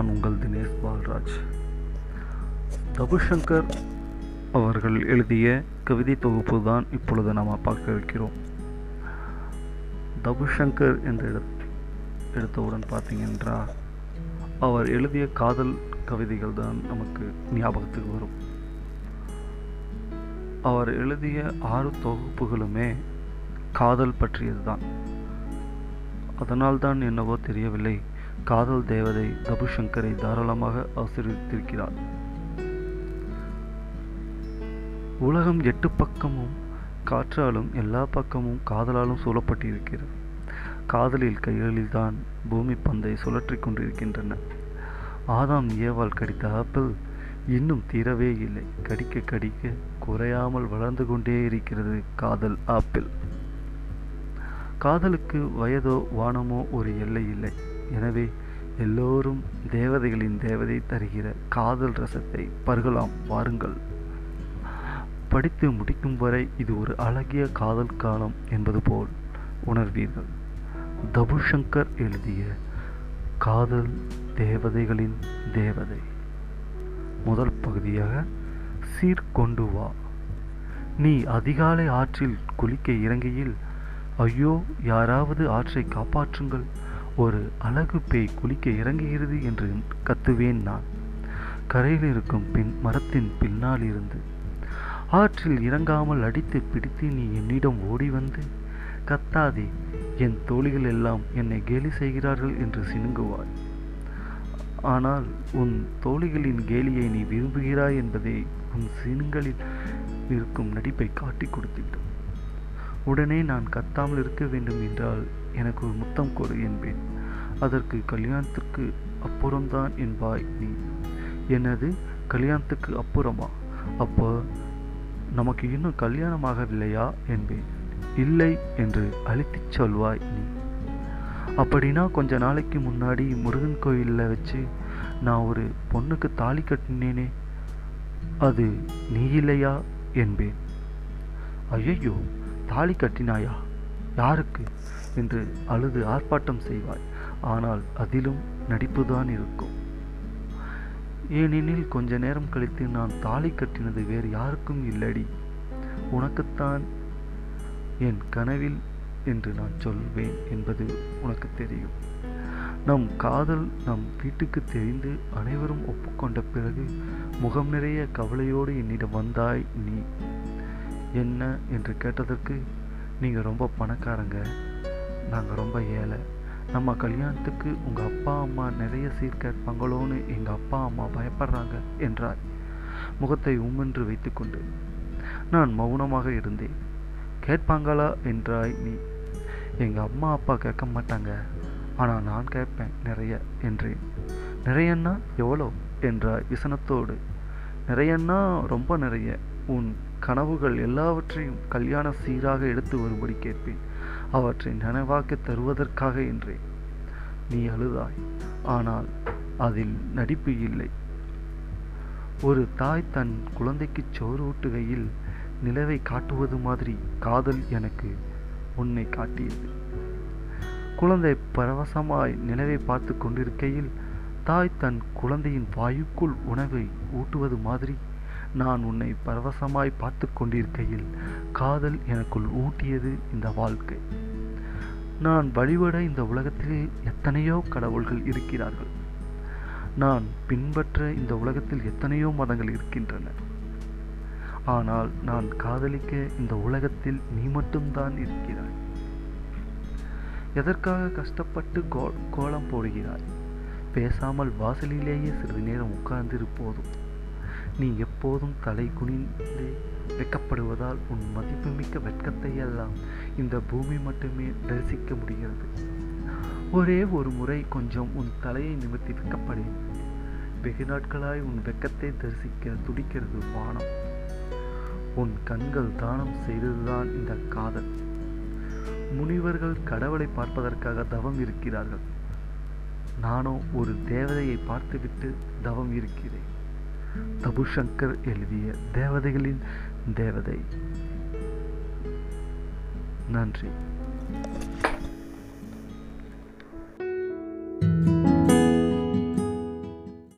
நான் உங்கள் தினேஷ் பால்ராஜ். தபுசங்கர் அவர்கள் எழுதிய கவிதை தொகுப்பு தான் இப்பொழுது நாம் பார்க்க இருக்கிறோம். தபுசங்கர் என்ற எடு எடுத்தவுடன் பார்த்தீங்கன்றா அவர் எழுதிய காதல் கவிதைகள் தான் நமக்கு ஞாபகத்துக்கு வரும். அவர் எழுதிய ஆறு தொகுப்புகளுமே காதல் பற்றியது தான் அதனால்தான் என்னவோ தெரியவில்லை. காதல் தேவதை தபுசங்கரை தாராளமாக ஆசிரியத்திருக்கிறார் உலகம் எட்டு பக்கமும் காற்றாலும் எல்லா பக்கமும் காதலாலும் சூழப்பட்டிருக்கிறது. காதலில் கைகளில்தான் பூமி பந்தை சுழற்றி கொண்டிருக்கின்றன. ஆதாம் ஏவால் கடித்த ஆப்பிள் இன்னும் தீரவே இல்லை. கடிக்க கடிக்க குறையாமல் வளர்ந்து கொண்டே இருக்கிறது காதல் ஆப்பிள். காதலுக்கு வயதோ வானமோ ஒரு எல்லை இல்லை. எனவே எல்லோரும் தேவதைகளின் தேவதை தருகிற காதல் ரசத்தை பருகலாம் வாருங்கள். படித்து முடிக்கும் வரை இது ஒரு அழகிய காதல் காலம் என்பது போல் உணர்வீர்கள். தபுசங்கர் எழுதிய காதல் தேவதைகளின் தேவதை. முதல் பகுதியாக சீர்கொண்டு வா. நீ அதிகாலை ஆற்றில் குளிக்க இறங்கியில் ஐயோ யாராவது ஆற்றை காப்பாற்றுங்கள். ஒரு அழகு பேய் குளிக்க இறங்குகிறது என்று கத்துவேன் நான். கரையில் இருக்கும் பின் மரத்தின் பின்னால் இருந்து ஆற்றில் இறங்காமல் அடித்து பிடித்து நீ என்னிடம் ஓடி வந்து கத்தாதே என் தோழிகள் எல்லாம் என்னை கேலி செய்கிறார்கள் என்று சினுங்குவாய். ஆனால் உன் தோழிகளின் கேலியை நீ விரும்புகிறாய் என்பதை உன் சினுங்களில் இருக்கும் நடிப்பை காட்டி கொடுத்துவிடும். உடனே நான் கத்தாமல் இருக்க வேண்டும் என்றால் எனக்கு ஒரு முத்தம் கொடு என்பேன். அதற்கு கல்யாணத்திற்கு அப்புறம்தான் என்பாய் நீ. எனது கல்யாணத்துக்கு அப்புறமா? அப்போ நமக்கு இன்னும் கல்யாணமாகவில்லையா? என்பேன். இல்லை என்று அழுத்திச் சொல்வாய் நீ. அப்படின்னா கொஞ்ச நாளைக்கு முன்னாடி முருகன் கோயிலில் வச்சு நான் ஒரு பொண்ணுக்கு தாலி கட்டினேனே. அது நீ இல்லையா? என்பேன். ஐயையோ! தாலி கட்டினாயா? யாருக்கு? என்று அழுது ஆர்ப்பாட்டம் செய்வாய். ஆனால் அதிலும் நடிப்புதான் இருக்கும். ஏனெனில் கொஞ்ச நேரம் கழித்து நான் தாலி கட்டினது வேறு யாருக்கும் இல்லடி. உனக்குத்தான் என் கனவில் என்று நான் சொல்வேன் என்பது உனக்கு தெரியும். நம் காதல் நம் வீட்டுக்கு தெரிந்து அனைவரும் ஒப்புக்கொண்ட பிறகு முகம் நிறைய கவலையோடு என்னிடம் வந்தாய் நீ. என்ன என்று கேட்டதற்கு நீங்கள் ரொம்ப பணக்காரங்க. நாங்கள் ரொம்ப ஏழை. நம்ம கல்யாணத்துக்கு உங்கள் அப்பா அம்மா நிறைய சீர் கேட்பாங்களோன்னு எங்கள் அப்பா அம்மா பயப்படுறாங்க என்றாய் முகத்தை உம்மென்று வைத்துக்கொண்டு நான் மௌனமாக இருந்தேன். கேட்பாங்களா என்றாய் நீ. எங்கள் அம்மா அப்பா கேட்க மாட்டாங்க. ஆனால் நான் கேட்பேன் நிறைய என்றேன். நிறையன்னா எவ்வளோ? என்றாய் விசனத்தோடு. நிறையன்னா ரொம்ப நிறைய. உன் கனவுகள் எல்லாவற்றையும் கல்யாண சீராக எடுத்து வரும்படி கேட்பேன். அவற்றை நனவாக்கி தருவதற்காக என்றேன் நீ அழுதாய். ஆனால் அதில் நடிப்பு இல்லை. ஒரு தாய் தன் குழந்தைக்கு சோறு ஊட்டுகையில் நிலவை காட்டுவது மாதிரி காதல் எனக்கு உன்னை காட்டியது. குழந்தை பரவசமாய் நிலவை பார்த்து கொண்டிருக்கையில் தாய் தன் குழந்தையின் வாயுக்குள் உணவை ஊட்டுவது மாதிரி நான் உன்னை பரவசமாய் பார்த்து கொண்டிருக்கையில் காதல் எனக்குள் ஊட்டியது இந்த வாழ்க்கை. நான் வழிபட இந்த உலகத்தில் எத்தனையோ கடவுள்கள் இருக்கிறார்கள். நான் பின்பற்ற இந்த உலகத்தில் எத்தனையோ மதங்கள் இருக்கின்றன. ஆனால் நான் காதலிக்க இந்த உலகத்தில் நீ மட்டும்தான் இருக்கிறாய். எதற்காக கஷ்டப்பட்டு கோ கோலம் போடுகிறாய்? பேசாமல் வாசலிலேயே சிறிது நேரம் உட்கார்ந்திருப்போதும் நீ எப்போதும் தலை குனிந்து வெக்கப்படுவதால் உன் மதிப்புமிக்க வெட்கத்தை எல்லாம் இந்த பூமி மட்டுமே தரிசிக்க முடிகிறது. ஒரே ஒரு முறை கொஞ்சம் உன் தலையை நிமித்தி வெக்கப்படு வெகு நாட்களாய் உன் வெக்கத்தை தரிசிக்க துடிக்கிறது வானம். உன் கண்கள் தானம் செய்ததுதான் இந்த காதல். முனிவர்கள் கடவுளை பார்ப்பதற்காக தவம் இருக்கிறார்கள். நானோ ஒரு தேவதையை பார்த்துவிட்டு தவம் இருக்கிறேன். தபுசங்கர் எழுதிய தேவதைகளின் தேவதை. நன்றி.